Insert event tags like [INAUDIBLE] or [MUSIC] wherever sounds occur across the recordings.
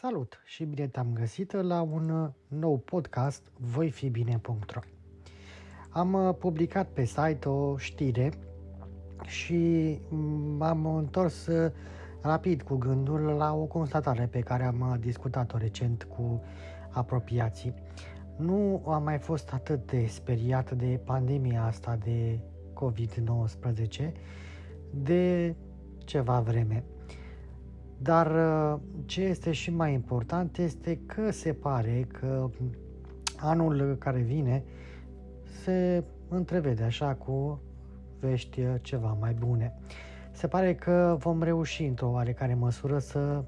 Salut și bine te-am găsit la un nou podcast voifibine.ro Am publicat pe site o știre și m-am întors rapid cu gândul la o constatare pe care am discutat-o recent cu apropiații. Nu am mai fost atât de speriat de pandemia asta de COVID-19 de ceva vreme. Dar uh, ce este și mai important este că se pare că anul care vine se întrevede așa cu vești uh, ceva mai bune. Se pare că vom reuși într-o oarecare măsură să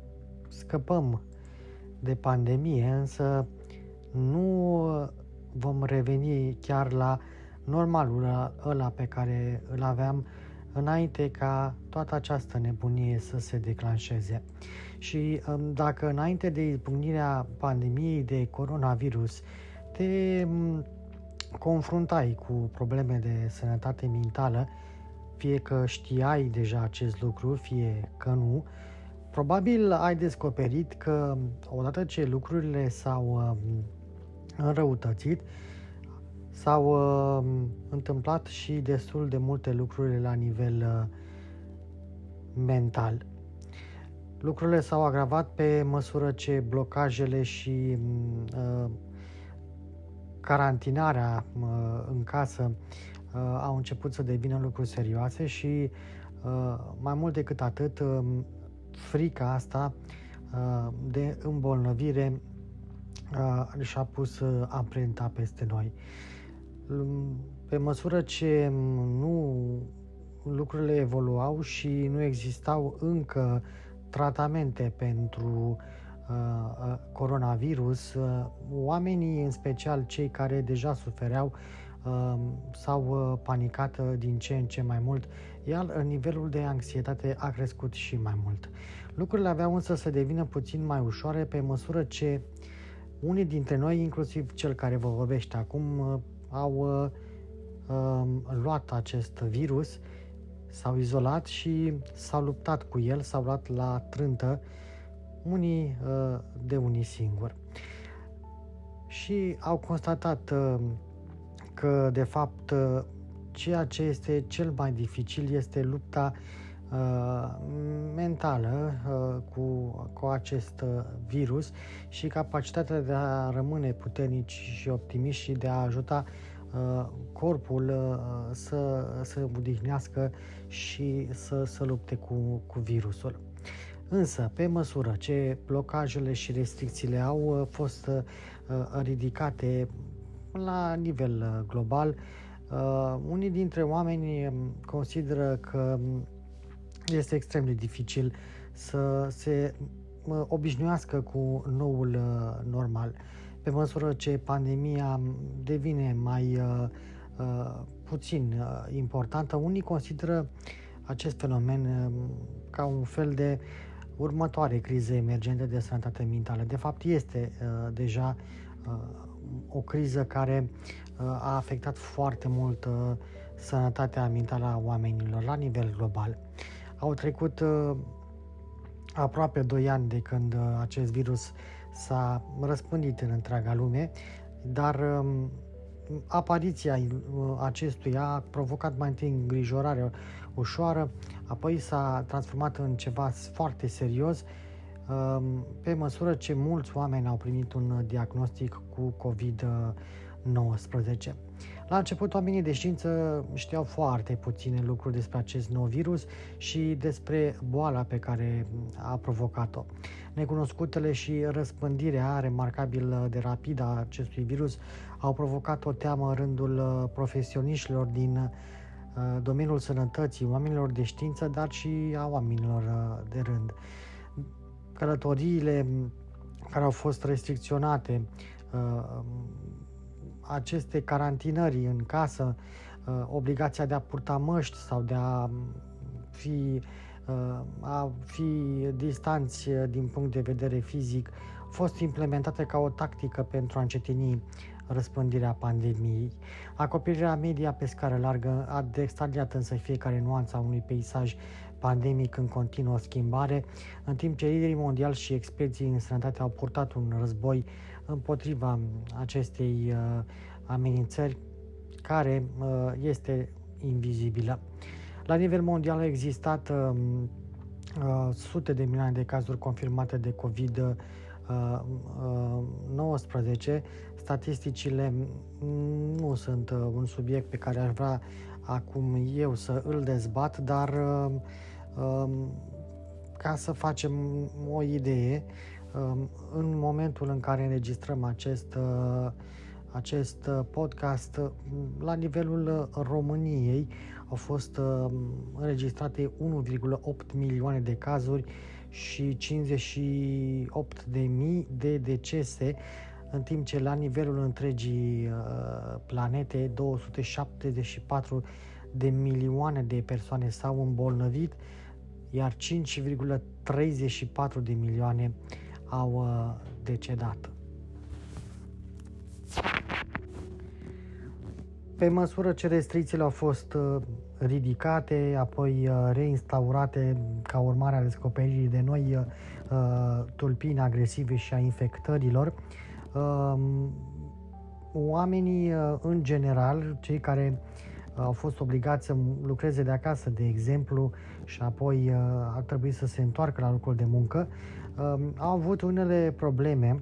scăpăm de pandemie, însă nu vom reveni chiar la normalul ăla pe care îl aveam înainte ca toată această nebunie să se declanșeze. Și um, dacă înainte de izbucnirea pandemiei de coronavirus te um, confruntai cu probleme de sănătate mentală, fie că știai deja acest lucru, fie că nu, probabil ai descoperit că odată ce lucrurile s-au um, înrăutățit, S-au uh, întâmplat și destul de multe lucruri la nivel uh, mental. Lucrurile s-au agravat pe măsură ce blocajele și uh, carantinarea uh, în casă uh, au început să devină lucruri serioase și uh, mai mult decât atât, uh, frica asta uh, de îmbolnăvire uh, și-a pus uh, amprenta peste noi. Uh, pe măsură ce nu lucrurile evoluau și nu existau încă tratamente pentru uh, uh, coronavirus, uh, oamenii, în special cei care deja sufereau, uh, s-au uh, panicat uh, din ce în ce mai mult, iar nivelul de anxietate a crescut și mai mult. Lucrurile aveau însă să devină puțin mai ușoare pe măsură ce unii dintre noi, inclusiv cel care vă vorbește acum, au uh, uh, luat acest virus, s-au izolat și s-au luptat cu el, s-au luat la trântă unii uh, de unii singuri. Și au constatat uh, că, de fapt, uh, ceea ce este cel mai dificil este lupta uh, mentală uh, cu, cu acest uh, virus și capacitatea de a rămâne puternici și optimiști și de a ajuta uh, corpul uh, să se odihnească și să, să lupte cu, cu virusul. Însă, pe măsură ce blocajele și restricțiile au uh, fost uh, ridicate la nivel uh, global, uh, unii dintre oameni consideră că este extrem de dificil să se obișnuiască cu noul uh, normal. Pe măsură ce pandemia devine mai uh, uh, puțin importantă, unii consideră acest fenomen ca un fel de următoare crize emergente de sănătate mentală. De fapt, este deja o criză care a afectat foarte mult sănătatea mentală a oamenilor la nivel global. Au trecut uh, aproape 2 ani de când uh, acest virus s-a răspândit în întreaga lume, dar um, apariția uh, acestuia a provocat mai întâi îngrijorare ușoară, apoi s-a transformat în ceva foarte serios um, pe măsură ce mulți oameni au primit un diagnostic cu COVID-19. La început, oamenii de știință știau foarte puține lucruri despre acest nou virus și despre boala pe care a provocat-o. Necunoscutele și răspândirea remarcabil de rapidă a acestui virus au provocat o teamă în rândul profesioniștilor din uh, domeniul sănătății, oamenilor de știință, dar și a oamenilor uh, de rând. Călătoriile care au fost restricționate, uh, aceste carantinări în casă, uh, obligația de a purta măști sau de a fi, uh, a fi distanți din punct de vedere fizic, au fost implementate ca o tactică pentru a încetini răspândirea pandemiei. Acoperirea media pe scară largă a destaliat însă fiecare nuanță a unui peisaj pandemic în continuă schimbare, în timp ce liderii mondiali și experții în sănătate au purtat un război împotriva acestei uh, amenințări care uh, este invizibilă. La nivel mondial au existat uh, sute de milioane de cazuri confirmate de COVID-19. Statisticile nu sunt un subiect pe care aș vrea acum eu să îl dezbat, dar ca să facem o idee, în momentul în care înregistrăm acest, acest podcast, la nivelul României au fost înregistrate 1,8 milioane de cazuri și 58 de mii de decese, în timp ce la nivelul întregii planete 274 de milioane de persoane s-au îmbolnăvit, iar 5,34 de milioane au uh, decedat. Pe măsură ce restricțiile au fost uh, ridicate, apoi uh, reinstaurate ca urmare a descoperirii de noi tulpini agresive și a infectărilor, um, oamenii în general, cei care au fost obligați să lucreze de acasă, de exemplu, și apoi ar trebui să se întoarcă la locul de muncă, au avut unele probleme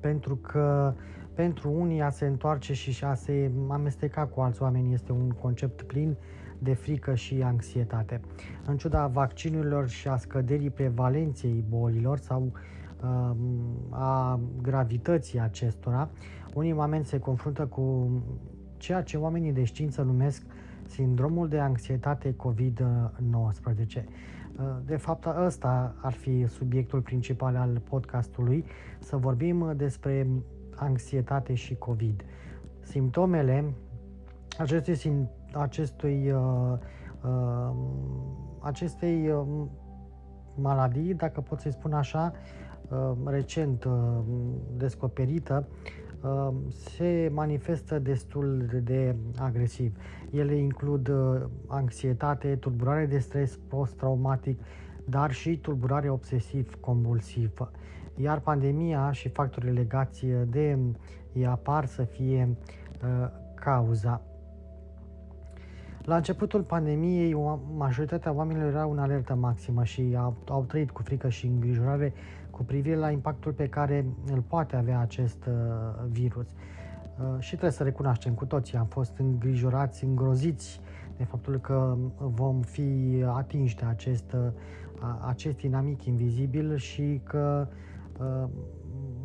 pentru că pentru unii a se întoarce și a se amesteca cu alți oameni este un concept plin de frică și anxietate. În ciuda vaccinurilor și a scăderii prevalenței bolilor sau a gravității acestora, unii oameni se confruntă cu ceea ce oamenii de știință numesc sindromul de anxietate COVID-19. De fapt, ăsta ar fi subiectul principal al podcastului, să vorbim despre anxietate și COVID. Simptomele acestui, acestui, uh, uh, acestei uh, maladii, dacă pot să-i spun așa, recent descoperită, se manifestă destul de agresiv. Ele includ uh, anxietate, tulburare de stres post-traumatic, dar și tulburare obsesiv-compulsivă. Iar pandemia și factorii legați de ea par să fie uh, cauza. La începutul pandemiei, majoritatea oamenilor erau în alertă maximă și au, au trăit cu frică și îngrijorare cu privire la impactul pe care îl poate avea acest uh, virus. Uh, și trebuie să recunoaștem cu toții, am fost îngrijorați, îngroziți de faptul că vom fi atinși de acest, uh, acest dinamic invizibil și că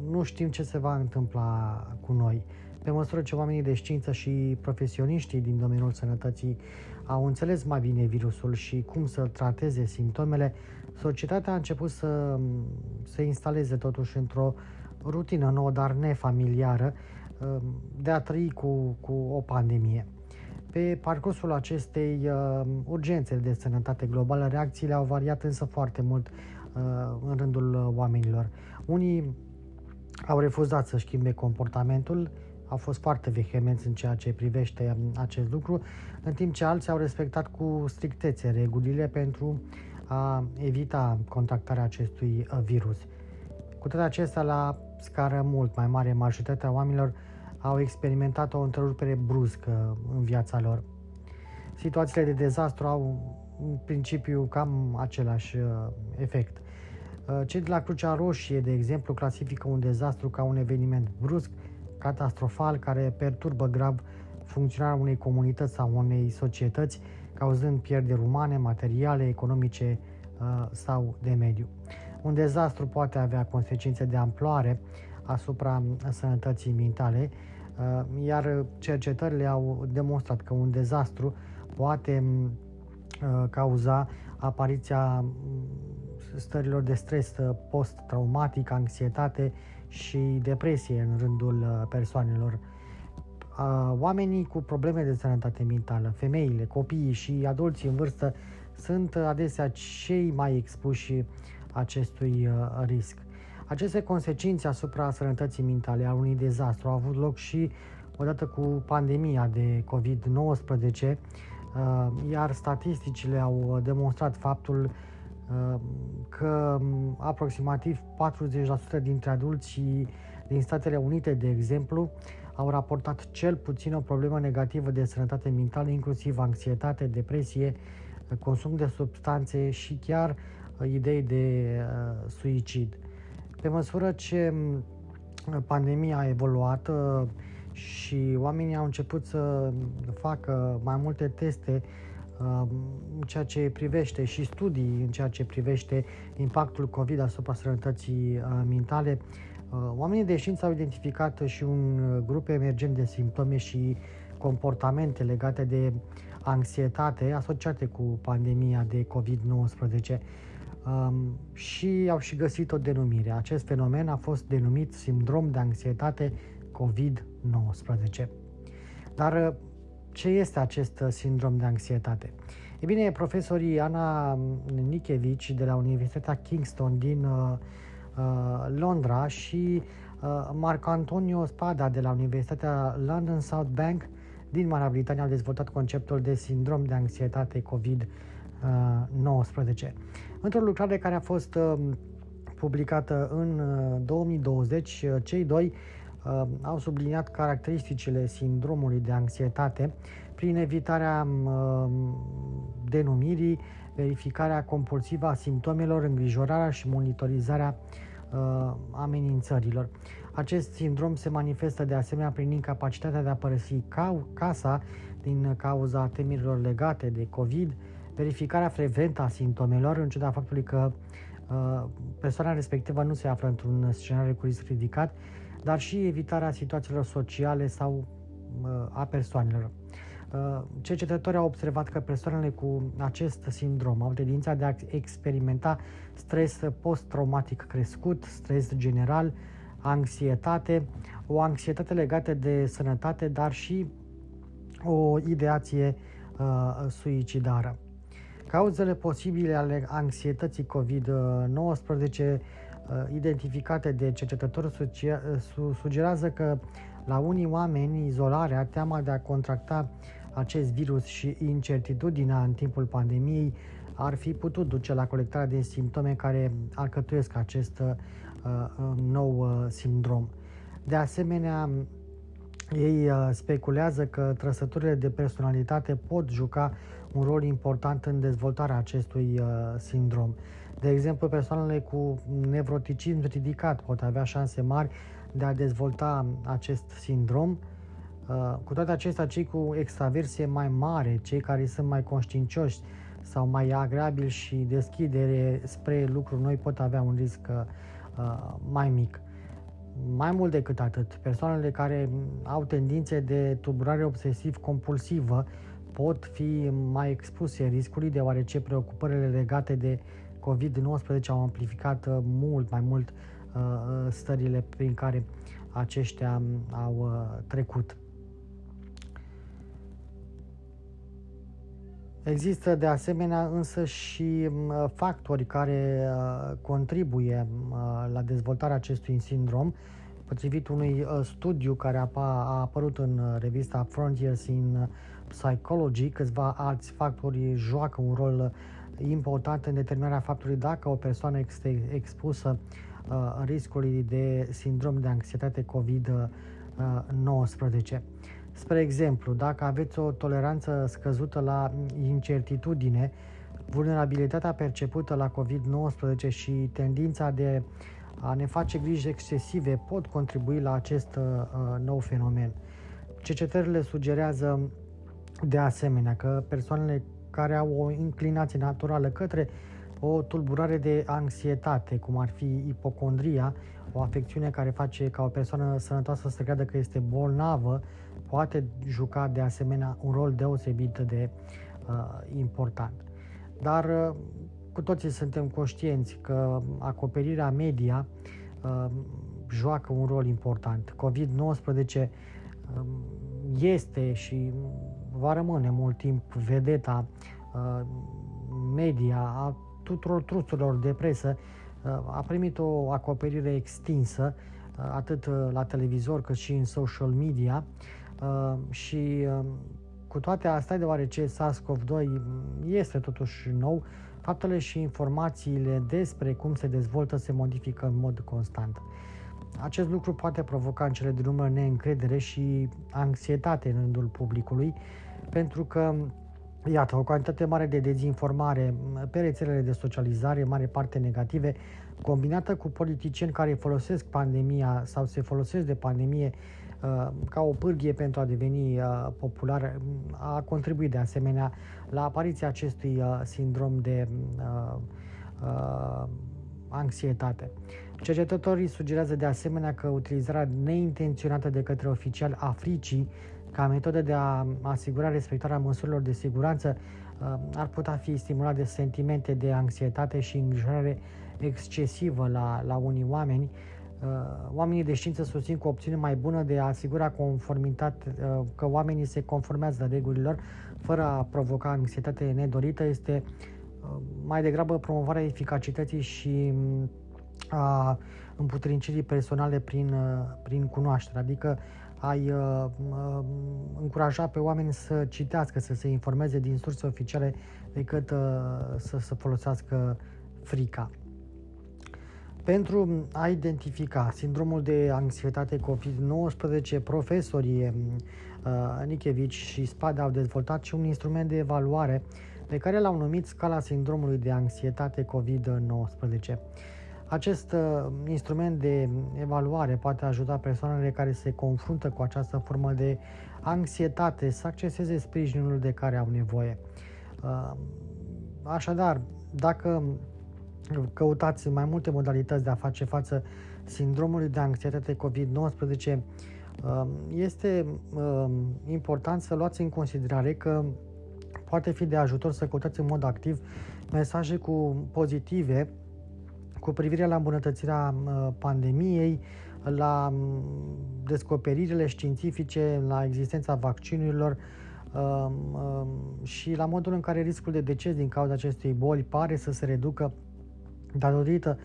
nu știm ce se va întâmpla cu noi. Pe măsură ce oamenii de știință și profesioniștii din domeniul sănătății au înțeles mai bine virusul și cum să trateze simptomele, societatea a început să se instaleze totuși într-o rutină nouă, dar nefamiliară, um, de a trăi cu, cu o pandemie. Pe parcursul acestei uh, urgențe de sănătate globală, reacțiile au variat însă foarte mult uh, în rândul oamenilor. Unii au refuzat să schimbe comportamentul, au fost foarte vehemenți în ceea ce privește um, acest lucru, în timp ce alții au respectat cu strictețe regulile pentru a evita contactarea acestui uh, virus. Cu toate acestea, la scară mult mai mare, majoritatea oamenilor au experimentat o întrerupere bruscă în viața lor. Situațiile de dezastru au în principiu cam același uh, efect. Uh, cei de la Crucea Roșie, de exemplu, clasifică un dezastru ca un eveniment brusc, catastrofal, care perturbă grav funcționarea unei comunități sau unei societăți, cauzând pierderi umane, materiale, economice uh, sau de mediu. Un dezastru poate avea consecințe de amploare asupra sănătății mentale, uh, iar cercetările au demonstrat că un dezastru poate uh, cauza apariția stărilor de stres post-traumatic, anxietate și depresie în rândul persoanelor oamenii cu probleme de sănătate mentală, femeile, copiii și adulții în vârstă sunt adesea cei mai expuși acestui uh, risc. Aceste consecințe asupra sănătății mentale a unui dezastru au avut loc și odată cu pandemia de COVID-19, uh, iar statisticile au demonstrat faptul uh, că aproximativ 40% dintre adulții din Statele Unite, de exemplu, au raportat cel puțin o problemă negativă de sănătate mentală, inclusiv anxietate, depresie, consum de substanțe și chiar uh, idei de uh, suicid. Pe măsură ce mm, pandemia a evoluat uh, și oamenii au început să facă mai multe teste în ceea ce privește și studii în ceea ce privește impactul COVID asupra sănătății mentale, Uh, oamenii de știință au identificat și un uh, grup emergent de simptome și comportamente legate de anxietate asociate cu pandemia de COVID-19 um, și au și găsit o denumire. Acest fenomen a fost denumit sindrom de anxietate COVID-19. Dar uh, ce este acest sindrom de anxietate? E bine, profesorii Ana Nichevici de la Universitatea Kingston din uh, Uh, Londra și uh, Marco Antonio Spada de la Universitatea London South Bank din Marea Britanie au dezvoltat conceptul de sindrom de anxietate COVID-19. Într-o lucrare care a fost uh, publicată în 2020, cei doi au subliniat caracteristicile sindromului de anxietate prin evitarea denumirii, verificarea compulsivă a simptomelor, îngrijorarea și monitorizarea uh, amenințărilor. Acest sindrom se manifestă de asemenea prin incapacitatea de a părăsi ca- casa din cauza temerilor legate de COVID, verificarea frecventă a simptomelor, în ciuda faptului că uh, persoana respectivă nu se află într-un scenariu cu risc ridicat, dar și evitarea situațiilor sociale sau uh, a persoanelor. Uh, cercetătorii au observat că persoanele cu acest sindrom au tendința de a experimenta stres post-traumatic crescut, stres general, anxietate, o anxietate legată de sănătate, dar și o ideație uh, suicidară. Cauzele posibile ale anxietății COVID-19 uh, identificate de cercetători sugerează că la unii oameni izolarea, teama de a contracta acest virus și incertitudinea în timpul pandemiei ar fi putut duce la colectarea de simptome care alcătuiesc acest uh, uh, nou uh, sindrom. De asemenea, ei uh, speculează că trăsăturile de personalitate pot juca un rol important în dezvoltarea acestui uh, sindrom. De exemplu, persoanele cu nevroticism ridicat pot avea șanse mari de a dezvolta acest sindrom, Uh, cu toate acestea, cei cu extraversie mai mare, cei care sunt mai conștiincioși sau mai agreabili și deschidere spre lucruri noi pot avea un risc uh, mai mic. Mai mult decât atât, persoanele care au tendințe de tulburare obsesiv-compulsivă pot fi mai expuse riscului, deoarece preocupările legate de COVID-19 au amplificat uh, mult mai mult stările prin care aceștia au trecut. Există de asemenea însă și factori care contribuie la dezvoltarea acestui sindrom. Potrivit unui studiu care a apărut în revista Frontiers in Psychology, câțiva alți factori joacă un rol important în determinarea faptului dacă o persoană este expusă riscului de sindrom de anxietate COVID-19. Spre exemplu, dacă aveți o toleranță scăzută la incertitudine, vulnerabilitatea percepută la COVID-19 și tendința de a ne face griji excesive pot contribui la acest uh, nou fenomen. Cercetările sugerează de asemenea că persoanele care au o inclinație naturală către o tulburare de anxietate, cum ar fi ipocondria, o afecțiune care face ca o persoană sănătoasă să creadă că este bolnavă, poate juca de asemenea un rol deosebit de uh, important. Dar uh, cu toții suntem conștienți că acoperirea media uh, joacă un rol important. COVID-19 uh, este și va rămâne mult timp vedeta uh, media a tuturor trusturilor de presă. Uh, a primit o acoperire extinsă uh, atât uh, la televizor cât și în social media. Și cu toate astea, deoarece SARS-CoV-2 este totuși nou, faptele și informațiile despre cum se dezvoltă se modifică în mod constant. Acest lucru poate provoca în cele din urmă neîncredere și anxietate în rândul publicului, pentru că Iată, o cantitate mare de dezinformare pe rețelele de socializare, mare parte negative, combinată cu politicieni care folosesc pandemia sau se folosesc de pandemie uh, ca o pârghie pentru a deveni uh, popular, a contribuit de asemenea la apariția acestui uh, sindrom de uh, uh, anxietate. Cercetătorii sugerează de asemenea că utilizarea neintenționată de către oficiali Africii ca metodă de a asigura respectarea măsurilor de siguranță uh, ar putea fi stimulat de sentimente de anxietate și îngrijorare excesivă la, la unii oameni. Uh, oamenii de știință susțin cu o opțiune mai bună de a asigura conformitate, uh, că oamenii se conformează regulilor fără a provoca anxietate nedorită este mai degrabă promovarea eficacității și a împuternicerii personale prin, prin cunoaștere, adică ai uh, uh, încuraja pe oameni să citească, să se informeze din surse oficiale decât uh, să, să folosească frica. Pentru a identifica sindromul de anxietate COVID-19, profesorii uh, Nichevici și Spada au dezvoltat și un instrument de evaluare pe care l-au numit scala sindromului de anxietate COVID-19. Acest uh, instrument de evaluare poate ajuta persoanele care se confruntă cu această formă de anxietate să acceseze sprijinul de care au nevoie. Uh, așadar, dacă căutați mai multe modalități de a face față sindromului de anxietate COVID-19, uh, este important să luați în considerare că poate fi de ajutor să căutați în mod activ mesaje cu pozitive cu privire la îmbunătățirea pandemiei, la descoperirile științifice, la existența vaccinurilor um, um, și la modul în care riscul de deces din cauza acestei boli pare să se reducă datorită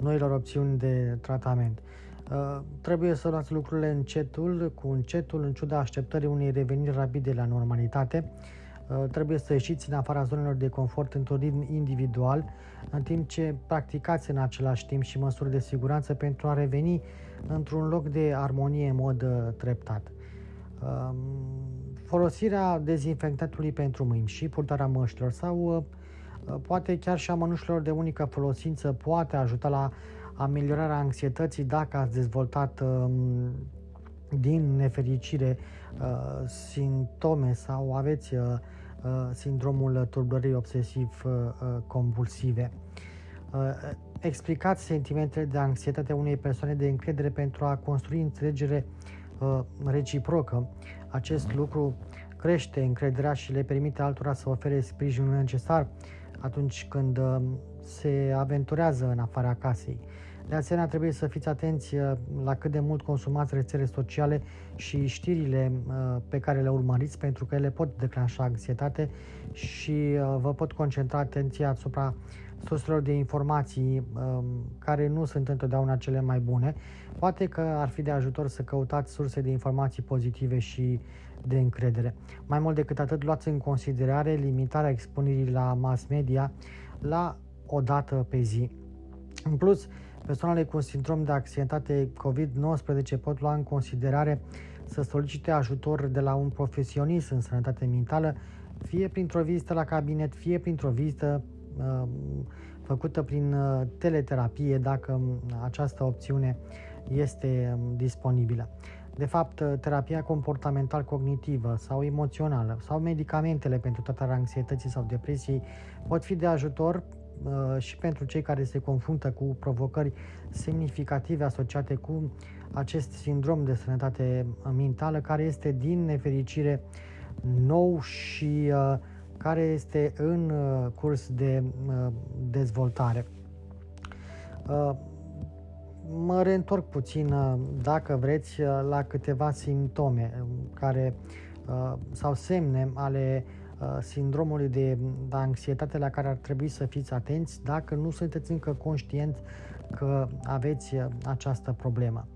noilor opțiuni de tratament. Uh, trebuie să luați lucrurile încetul, cu încetul, în ciuda așteptării unei reveniri rapide la normalitate. Uh, trebuie să ieșiți în afara zonelor de confort într-un ritm individual, în timp ce practicați în același timp și măsuri de siguranță pentru a reveni într-un loc de armonie în mod uh, treptat. Um, folosirea dezinfectantului pentru mâini și purtarea măștilor sau uh, poate chiar și a mănușilor de unică folosință poate ajuta la ameliorarea anxietății dacă ați dezvoltat um, din nefericire simptome sau aveți Uh, sindromul tulburării obsesiv-compulsive. Uh, uh, explicați sentimentele de anxietate unei persoane de încredere pentru a construi înțelegere reciprocă. Acest lucru crește încrederea și le permite altora să ofere sprijinul necesar atunci când se aventurează în afara casei. De asemenea, trebuie să fiți atenți uh, la cât de mult consumați rețele sociale și știrile uh, pe care le urmăriți, pentru că ele pot declanșa anxietate și uh, vă pot concentra atenția asupra surselor de informații um, care nu sunt întotdeauna cele mai bune. Poate că ar fi de ajutor să căutați surse de informații pozitive și de încredere. Mai mult decât atât, luați în considerare limitarea expunerii la mass media la o dată pe zi. În plus, Persoanele cu sindrom de anxietate COVID-19 pot lua în considerare să solicite ajutor de la un profesionist în sănătate mentală, fie printr-o vizită la cabinet, fie printr-o vizită uh, făcută prin uh, teleterapie, dacă um, această opțiune este um, disponibilă. De fapt, terapia comportamental-cognitivă sau emoțională sau medicamentele pentru tratarea anxietății sau depresiei pot fi de ajutor și pentru cei care se confruntă cu provocări semnificative asociate cu acest sindrom de sănătate mentală care este din nefericire nou și uh, care este în uh, curs de uh, dezvoltare. Mă reîntorc puțin, dacă vreți, la câteva simptome care sau semne ale sindromului de anxietate la care ar trebui să fiți atenți dacă nu sunteți încă conștienți că aveți această problemă.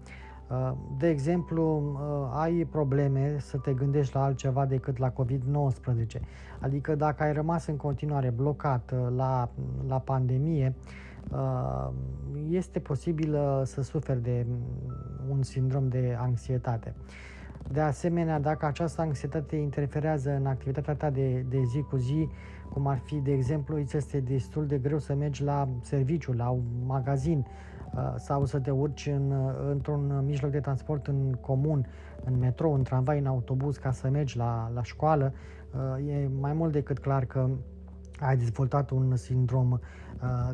Uh, de exemplu, uh, ai probleme să te gândești la altceva decât la COVID-19. Adică dacă ai rămas în continuare blocat uh, la, la pandemie, este posibil să suferi de un sindrom de anxietate. De asemenea, dacă această anxietate interferează în activitatea ta de, de zi cu zi, cum ar fi, de exemplu, îți este destul de greu să mergi la serviciu, la un magazin, Uh, sau să te urci în, uh, într-un mijloc de transport în comun, în metrou, în tramvai, în autobuz, ca să mergi la, la școală, uh, e mai mult decât clar că ai dezvoltat un sindrom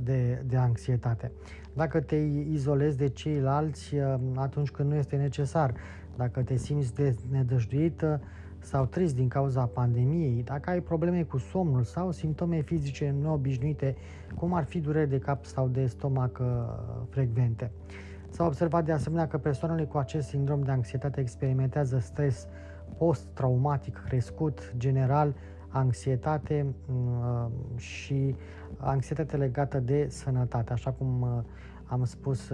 de, de anxietate. Dacă te izolezi de ceilalți atunci când nu este necesar, dacă te simți de nedăjduit, sau trist din cauza pandemiei, dacă ai probleme cu somnul sau simptome fizice neobișnuite, cum ar fi dureri de cap sau de stomac uh, frecvente. S-a observat de asemenea că persoanele cu acest sindrom de anxietate experimentează stres post-traumatic crescut, general, anxietate uh, și anxietate legată de sănătate, așa cum uh, am spus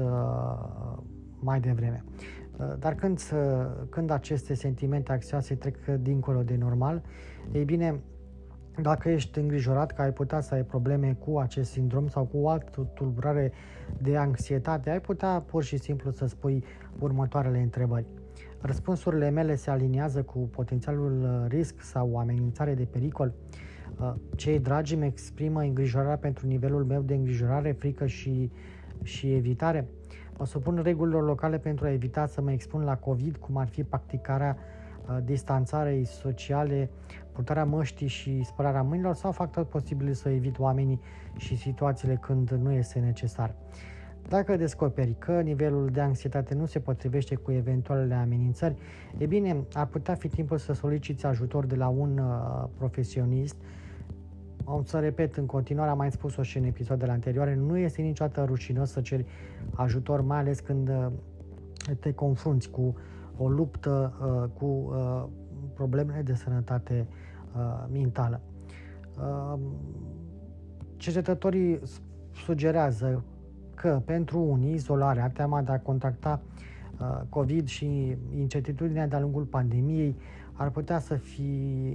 mai devreme. Uh, dar când, când aceste sentimente anxioase trec dincolo de normal, ei bine, dacă ești îngrijorat că ai putea să ai probleme cu acest sindrom sau cu o altă tulburare de anxietate, ai putea pur și simplu să spui următoarele întrebări. Răspunsurile mele se aliniază cu potențialul risc sau amenințare de pericol. Uh, cei dragi îmi exprimă îngrijorarea pentru nivelul meu de îngrijorare, frică și, și evitare. Mă supun regulilor locale pentru a evita să mă expun la COVID, cum ar fi practicarea uh, distanțarei sociale, purtarea măștii și spălarea mâinilor sau fac tot posibil să evit oamenii și situațiile când nu este necesar. Dacă descoperi că nivelul de anxietate nu se potrivește cu eventualele amenințări, e bine, ar putea fi timpul să soliciți ajutor de la un uh, profesionist am să repet în continuare, am mai spus-o și în episoadele anterioare, nu este niciodată rușinos să ceri ajutor, mai ales când uh, te confrunți cu o luptă uh, cu uh, problemele de sănătate mentală. Cercetătorii sugerează că pentru unii izolarea, teama de a contacta COVID și incertitudinea de-a lungul pandemiei ar putea să fi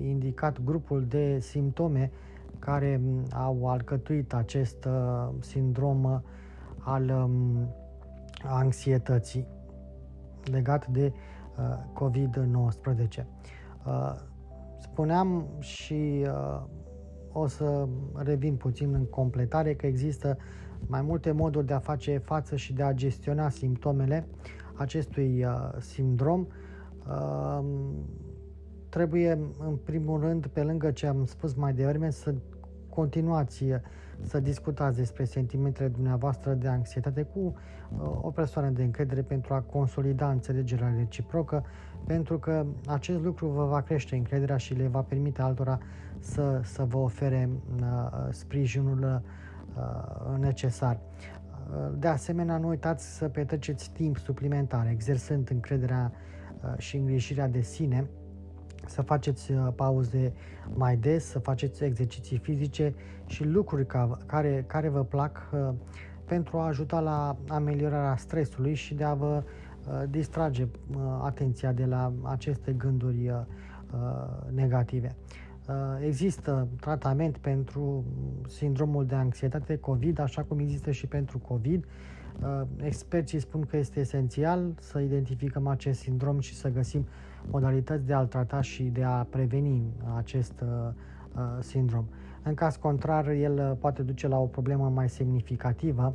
indicat grupul de simptome care au alcătuit acest uh, sindrom uh, al um, anxietății legat de uh, COVID-19. Spuneam și o să revin puțin în completare că există mai multe moduri de a face față și de a gestiona simptomele acestui sindrom. Trebuie, în primul rând, pe lângă ce am spus mai devreme, să continuați să discutați despre sentimentele dumneavoastră de anxietate cu uh, o persoană de încredere pentru a consolida înțelegerea reciprocă, pentru că acest lucru vă va crește încrederea și le va permite altora să, să vă ofere uh, sprijinul uh, necesar. De asemenea, nu uitați să petreceți timp suplimentar, exersând încrederea și îngrijirea de sine, să faceți uh, pauze mai des, să faceți exerciții fizice și lucruri ca, care, care vă plac uh, pentru a ajuta la ameliorarea stresului și de a vă uh, distrage atenția de la aceste gânduri negative. Există tratament pentru sindromul de anxietate COVID, așa cum există și pentru COVID. Experții spun că este esențial să identificăm acest sindrom și să găsim modalități de a-l trata și de a preveni acest uh, uh, sindrom. În caz contrar, el uh, poate duce la o problemă mai semnificativă,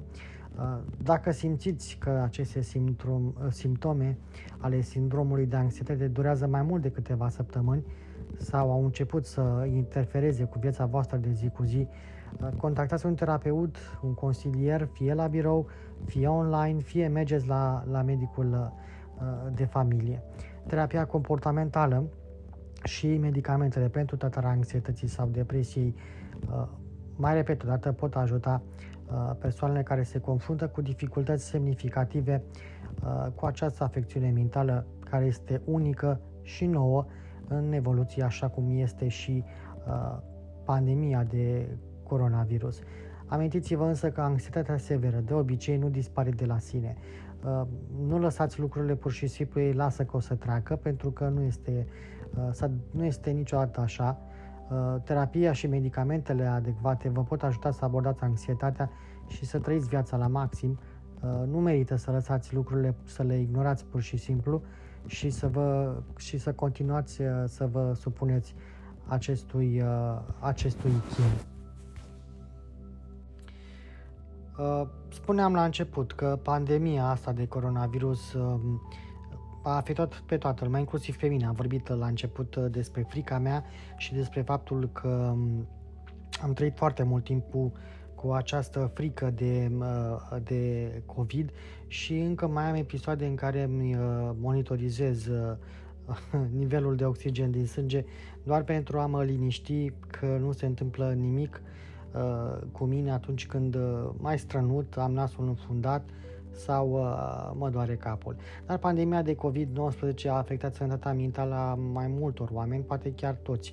Dacă simțiți că aceste simptom, simptome ale sindromului de anxietate durează mai mult de câteva săptămâni sau au început să interfereze cu viața voastră de zi cu zi, contactați un terapeut, un consilier, fie la birou, fie online, fie mergeți la, la medicul de familie. Terapia comportamentală și medicamentele pentru tratarea anxietății sau depresiei, mai repet o dată, pot ajuta persoanele care se confruntă cu dificultăți semnificative cu această afecțiune mentală care este unică și nouă în evoluție, așa cum este și pandemia de coronavirus. Amintiți-vă însă că anxietatea severă de obicei nu dispare de la sine. Nu lăsați lucrurile pur și simplu, ei lasă că o să treacă, pentru că nu este, nu este niciodată așa Uh, terapia și medicamentele adecvate vă pot ajuta să abordați anxietatea și să trăiți viața la maxim. Uh, nu merită să lăsați lucrurile, să le ignorați pur și simplu și să, vă, și să continuați uh, să vă supuneți acestui, acestui chin. Spuneam la început că pandemia asta de coronavirus um, a afectat pe toată lumea, inclusiv pe mine. Am vorbit la început uh, despre frica mea și despre faptul că um, am trăit foarte mult timp cu, cu această frică de, uh, de COVID și încă mai am episoade în care îmi uh, monitorizez [LAUGHS] nivelul de oxigen din sânge doar pentru a mă liniști că nu se întâmplă nimic cu mine atunci când mai strănut, am nasul înfundat sau uh, mă doare capul. Dar pandemia de COVID-19 a afectat sănătatea mentală a mai multor oameni, poate chiar toți.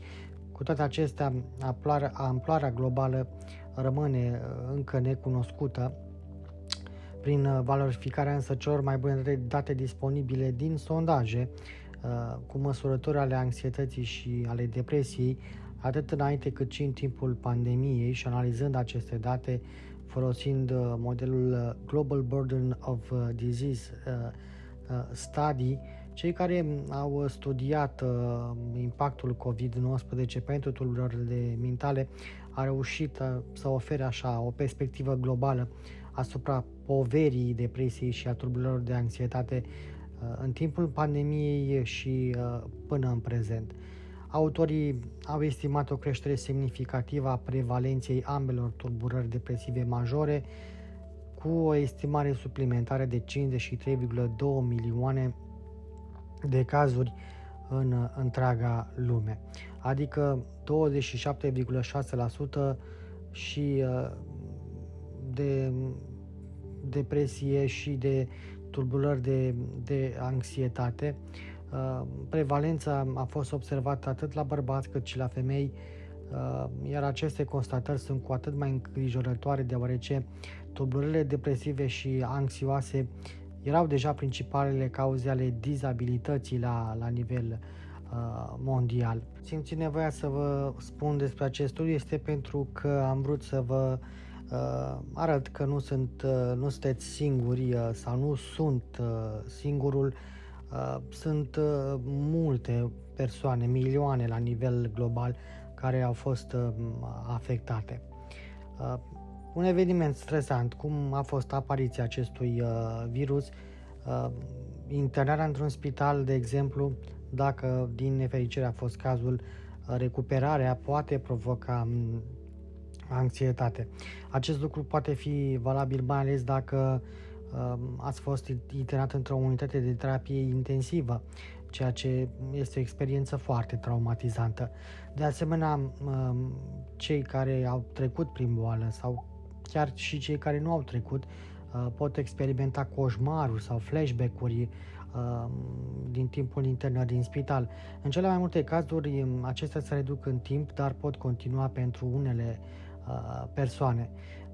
Cu toate acestea, amploarea, amploarea globală rămâne uh, încă necunoscută prin uh, valorificarea însă celor mai bune date disponibile din sondaje uh, cu măsurători ale anxietății și ale depresiei, atât înainte cât și în timpul pandemiei și analizând aceste date, folosind uh, modelul uh, Global Burden of uh, Disease Study, cei care au studiat impactul COVID-19 pentru tulburările mentale au reușit să ofere așa o perspectivă globală asupra poverii depresiei și a tulburărilor de anxietate în timpul pandemiei și până în prezent. Autorii au estimat o creștere semnificativă a prevalenței ambelor tulburări depresive majore, cu o estimare suplimentară de 53,2 milioane de cazuri în întreaga lume, adică 27,6% și uh, de depresie și de tulburări de, de anxietate, Uh, prevalența a fost observată atât la bărbați cât și la femei, uh, iar aceste constatări sunt cu atât mai îngrijorătoare deoarece tulburările depresive și anxioase erau deja principalele cauze ale dizabilității la, la nivel uh, mondial. Simți nevoia să vă spun despre acest studiu este pentru că am vrut să vă uh, arăt că nu, sunt, uh, nu sunteți singuri uh, sau nu sunt uh, singurul uh, Uh, sunt uh, multe persoane, milioane la nivel global, care au fost uh, afectate. Un eveniment stresant, cum a fost apariția acestui virus, internarea într-un spital, de exemplu, dacă din nefericire a fost cazul, recuperarea poate provoca um, anxietate. Acest lucru poate fi valabil mai ales dacă uh, ați fost internat într-o unitate de terapie intensivă, ceea ce este o experiență foarte traumatizantă. De asemenea, cei care au trecut prin boală sau chiar și cei care nu au trecut uh, pot experimenta coșmaruri sau flashback-uri din timpul internării în spital. În cele mai multe cazuri, acestea se reduc în timp, dar pot continua pentru unele uh, persoane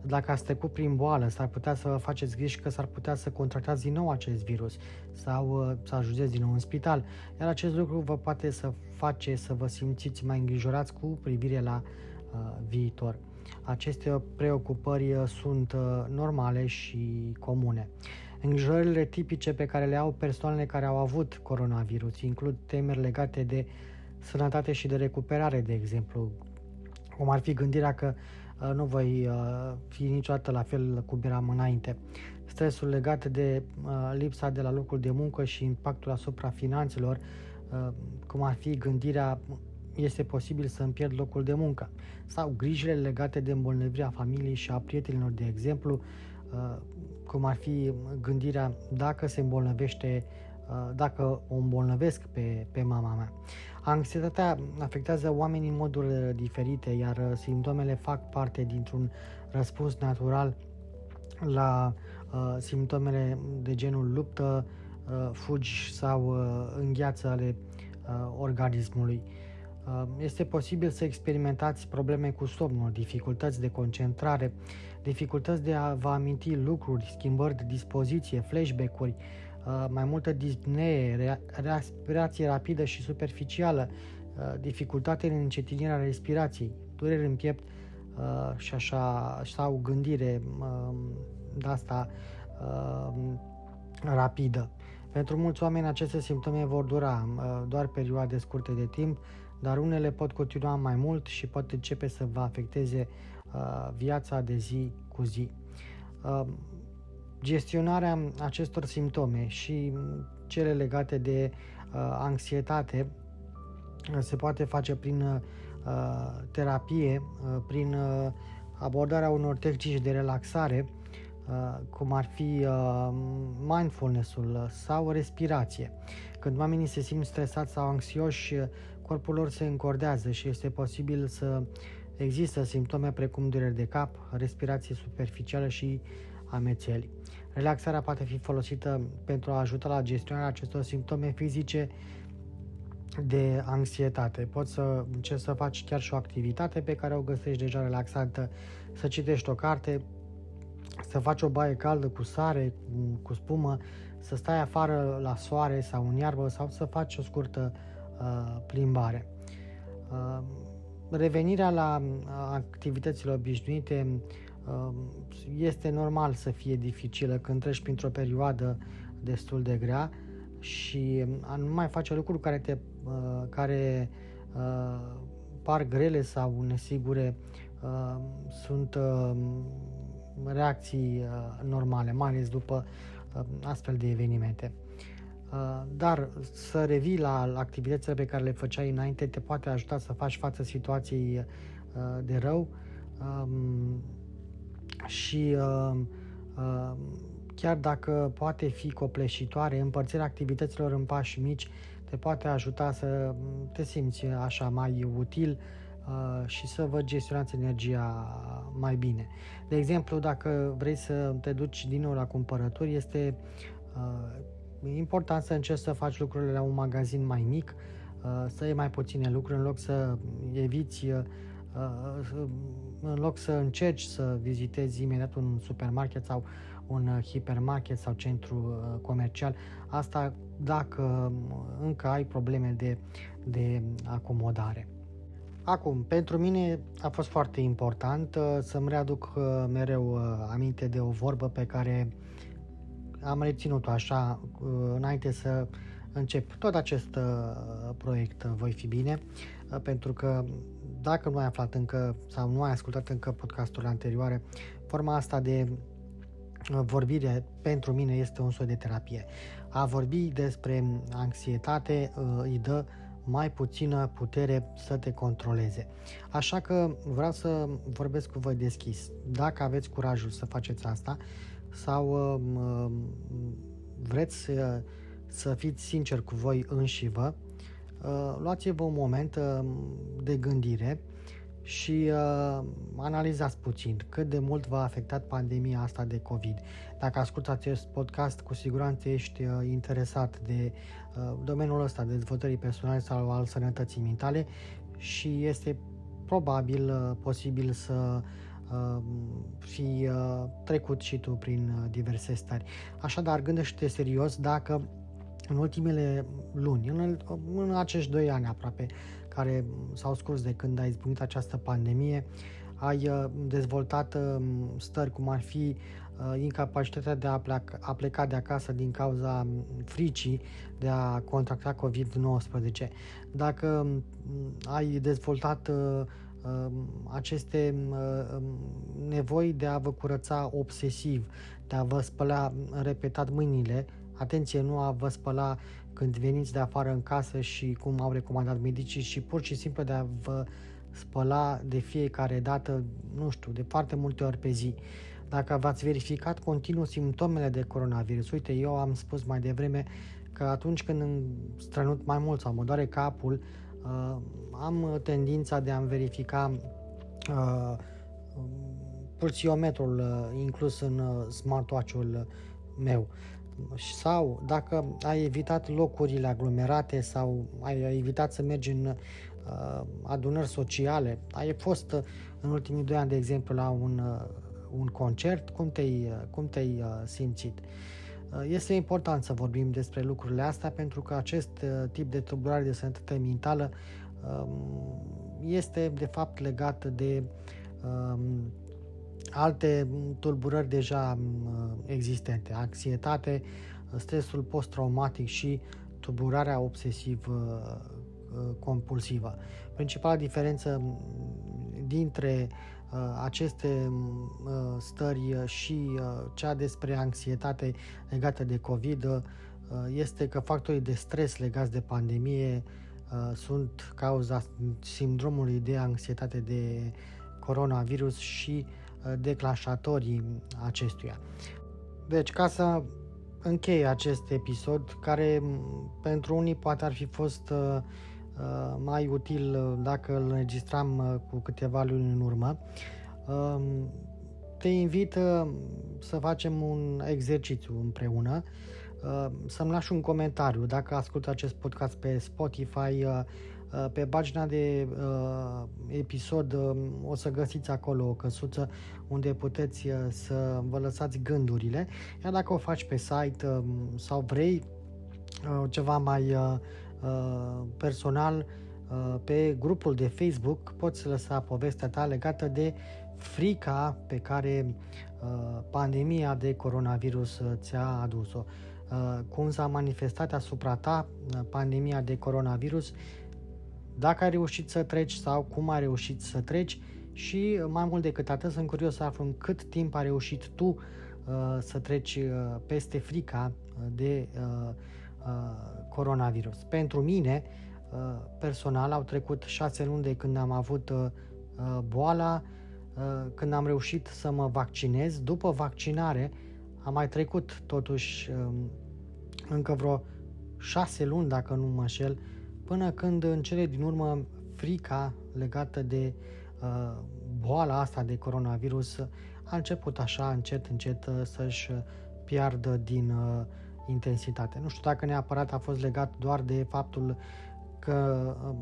dacă ați trecut prin boală, s-ar putea să vă faceți griji că s-ar putea să contractați din nou acest virus sau uh, să ajungeți din nou în spital. Iar acest lucru vă poate să face să vă simțiți mai îngrijorați cu privire la uh, viitor. Aceste preocupări uh, sunt uh, normale și comune. Îngrijorările tipice pe care le au persoanele care au avut coronavirus includ temeri legate de sănătate și de recuperare, de exemplu, cum ar fi gândirea că uh, nu voi uh, fi niciodată la fel cum eram înainte. Stresul legat de uh, lipsa de la locul de muncă și impactul asupra finanțelor, cum ar fi gândirea este posibil să îmi pierd locul de muncă sau grijile legate de îmbolnăvirea familiei și a prietenilor, de exemplu, cum ar fi gândirea dacă se îmbolnăvește, dacă o îmbolnăvesc pe, pe mama mea. Anxietatea afectează oamenii în moduri diferite, iar simptomele fac parte dintr-un răspuns natural la uh, simptomele de genul luptă, uh, fugi sau uh, îngheață ale uh, organismului. Uh, este posibil să experimentați probleme cu somnul, dificultăți de concentrare, dificultăți de a vă aminti lucruri, schimbări de dispoziție, flashback-uri, uh, mai multă dispnee, respirație rapidă și superficială, uh, dificultate în încetinirea respirației, dureri în piept și așa, sau gândire de asta rapidă. Pentru mulți oameni aceste simptome vor dura doar perioade scurte de timp, dar unele pot continua mai mult și pot începe să vă afecteze uh, viața de zi cu zi. Uh, gestionarea acestor simptome și cele legate de uh, anxietate uh, se poate face prin uh, terapie, uh, prin uh, abordarea unor tehnici de relaxare, uh, cum ar fi uh, mindfulness-ul sau respirație. Când oamenii se simt stresați sau anxioși, corpul lor se încordează și este posibil să există simptome precum dureri de cap, respirație superficială și amețeli. Relaxarea poate fi folosită pentru a ajuta la gestionarea acestor simptome fizice de anxietate. Poți să încerci să faci chiar și o activitate pe care o găsești deja relaxantă, să citești o carte, să faci o baie caldă cu sare, cu spumă, să stai afară la soare sau în iarbă sau să faci o scurtă uh, plimbare. Uh, revenirea la uh, activitățile obișnuite uh, este normal să fie dificilă când treci printr-o perioadă destul de grea și a nu mai face lucruri care te uh, care uh, par grele sau nesigure uh, sunt uh, reacții uh, normale, mai ales după uh, astfel de evenimente. Uh, dar să revii la activitățile pe care le făceai înainte te poate ajuta să faci față situației uh, de rău um, și uh, chiar dacă poate fi copleșitoare, împărțirea activităților în pași mici te poate ajuta să te simți așa mai util și să vă gestionați energia mai bine. De exemplu, dacă vrei să te duci din nou la cumpărături, este E important să încerci să faci lucrurile la un magazin mai mic, uh, să iei mai puține lucruri în loc să eviți, uh, uh, în loc să încerci să vizitezi imediat un supermarket sau un hipermarket sau centru comercial. Asta dacă încă ai probleme de, de acomodare. Acum, pentru mine a fost foarte important să-mi readuc mereu aminte de o vorbă pe care am reținut-o așa uh, înainte să încep tot acest uh, proiect uh, Voi fi bine, pentru că dacă nu ai aflat încă sau nu ai ascultat încă podcasturile anterioare, forma asta de vorbire pentru mine este un soi de terapie. A vorbi despre anxietate îi dă mai puțină putere să te controleze. Așa că vreau să vorbesc cu voi deschis. Dacă aveți curajul să faceți asta, sau uh, vreți uh, să fiți sinceri cu voi înșivă, uh, luați-vă un moment uh, de gândire și uh, analizați puțin cât de mult v-a afectat pandemia asta de COVID. Dacă asculți acest podcast, cu siguranță ești uh, interesat de uh, domeniul ăsta, de dezvoltării personale sau al sănătății mentale și este probabil uh, posibil să uh, Uh, fi uh, trecut și tu prin uh, diverse stări. Așadar, gândește serios dacă în ultimele luni, în, în acești doi ani aproape, care s-au scurs de când a izbunit această pandemie, ai dezvoltat stări cum ar fi incapacitatea de a pleca, a pleca de acasă din cauza fricii de a contracta COVID-19. Dacă ai dezvoltat aceste nevoi de a vă curăța obsesiv, de a vă spăla repetat mâinile, atenție, nu a vă spăla când veniți de afară în casă și cum au recomandat medicii și pur și simplu de a vă spăla de fiecare dată, nu știu, de foarte multe ori pe zi. Dacă v-ați verificat continuu simptomele de coronavirus, uite, eu am spus mai devreme că atunci când îmi strănut mai mult sau mă doare capul, uh, am tendința de a-mi verifica uh, pulsiometrul uh, inclus în uh, smartwatch-ul meu sau dacă ai evitat locurile aglomerate sau ai evitat să mergi în uh, adunări sociale, ai fost uh, în ultimii doi ani, de exemplu, la un, uh, un concert, cum te-ai, uh, cum te-ai uh, simțit? Uh, este important să vorbim despre lucrurile astea pentru că acest uh, tip de tulburare de sănătate mentală uh, este de fapt legat de uh, alte tulburări deja existente, anxietate, stresul post-traumatic și tulburarea obsesiv-compulsivă. Principala diferență dintre aceste stări și cea despre anxietate legată de COVID este că factorii de stres legați de pandemie sunt cauza sindromului de anxietate de coronavirus și Uh, declanșatorii acestuia. Deci, ca să închei acest episod, care pentru unii poate ar fi fost uh, uh, mai util dacă îl înregistram cu câteva luni în urmă, um, te invit să facem un exercițiu împreună, să-mi lași un comentariu. Dacă ascultă acest podcast pe Spotify, Uh, pe pagina de uh, episod uh, o să găsiți acolo o căsuță unde puteți uh, să vă lăsați gândurile, iar dacă o faci pe site uh, sau vrei uh, ceva mai uh, uh, personal, uh, pe grupul de Facebook poți lăsa povestea ta legată de frica pe care uh, pandemia de coronavirus uh, ți-a adus-o. Uh, cum s-a manifestat asupra ta uh, pandemia de coronavirus dacă ai reușit să treci sau cum ai reușit să treci și mai mult decât atât sunt curios să aflu în cât timp ai reușit tu uh, să treci uh, peste frica uh, de uh, uh, coronavirus. Pentru mine, uh, personal, au trecut șase luni de când am avut uh, uh, boala, uh, când am reușit să mă vaccinez. După vaccinare am mai trecut totuși uh, încă vreo șase luni, dacă nu mă înșel, până când în cele din urmă frica legată de uh, boala asta de coronavirus a început așa încet, încet uh, să-și piardă din uh, intensitate. Nu știu dacă neapărat a fost legat doar de faptul că uh,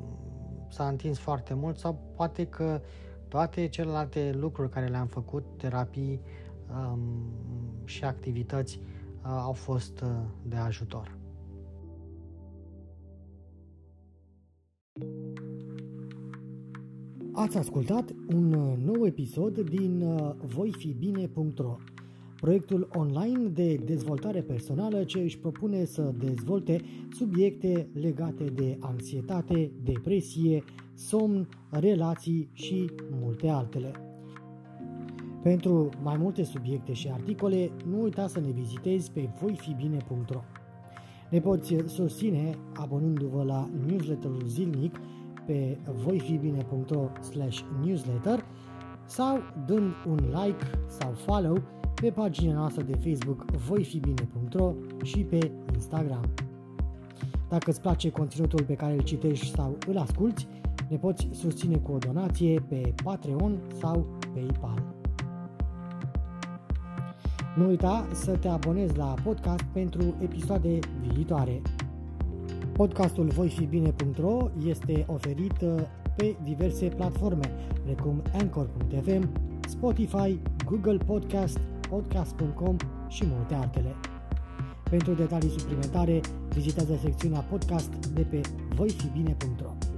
s-a întins foarte mult sau poate că toate celelalte lucruri care le-am făcut, terapii um, și activități, uh, au fost uh, de ajutor. Ați ascultat un uh, nou episod din uh, voifibine.ro, proiectul online de dezvoltare personală ce își propune să dezvolte subiecte legate de anxietate, depresie, somn, relații și multe altele. Pentru mai multe subiecte și articole, nu uita să ne vizitezi pe voifibine.ro. Ne poți susține abonându-vă la newsletterul zilnic pe voifibine.ro newsletter sau dând un like sau follow pe pagina noastră de Facebook voifibine.ro și pe Instagram. Dacă îți place conținutul pe care îl citești sau îl asculti, ne poți susține cu o donație pe Patreon sau PayPal. Nu uita să te abonezi la podcast pentru episoade viitoare. Podcastul voifibine.ro este oferit uh, pe diverse platforme, precum Anchor.fm, Spotify, Google Podcast, Podcast.com și multe altele. Pentru detalii suplimentare, vizitează secțiunea podcast de pe voifibine.ro.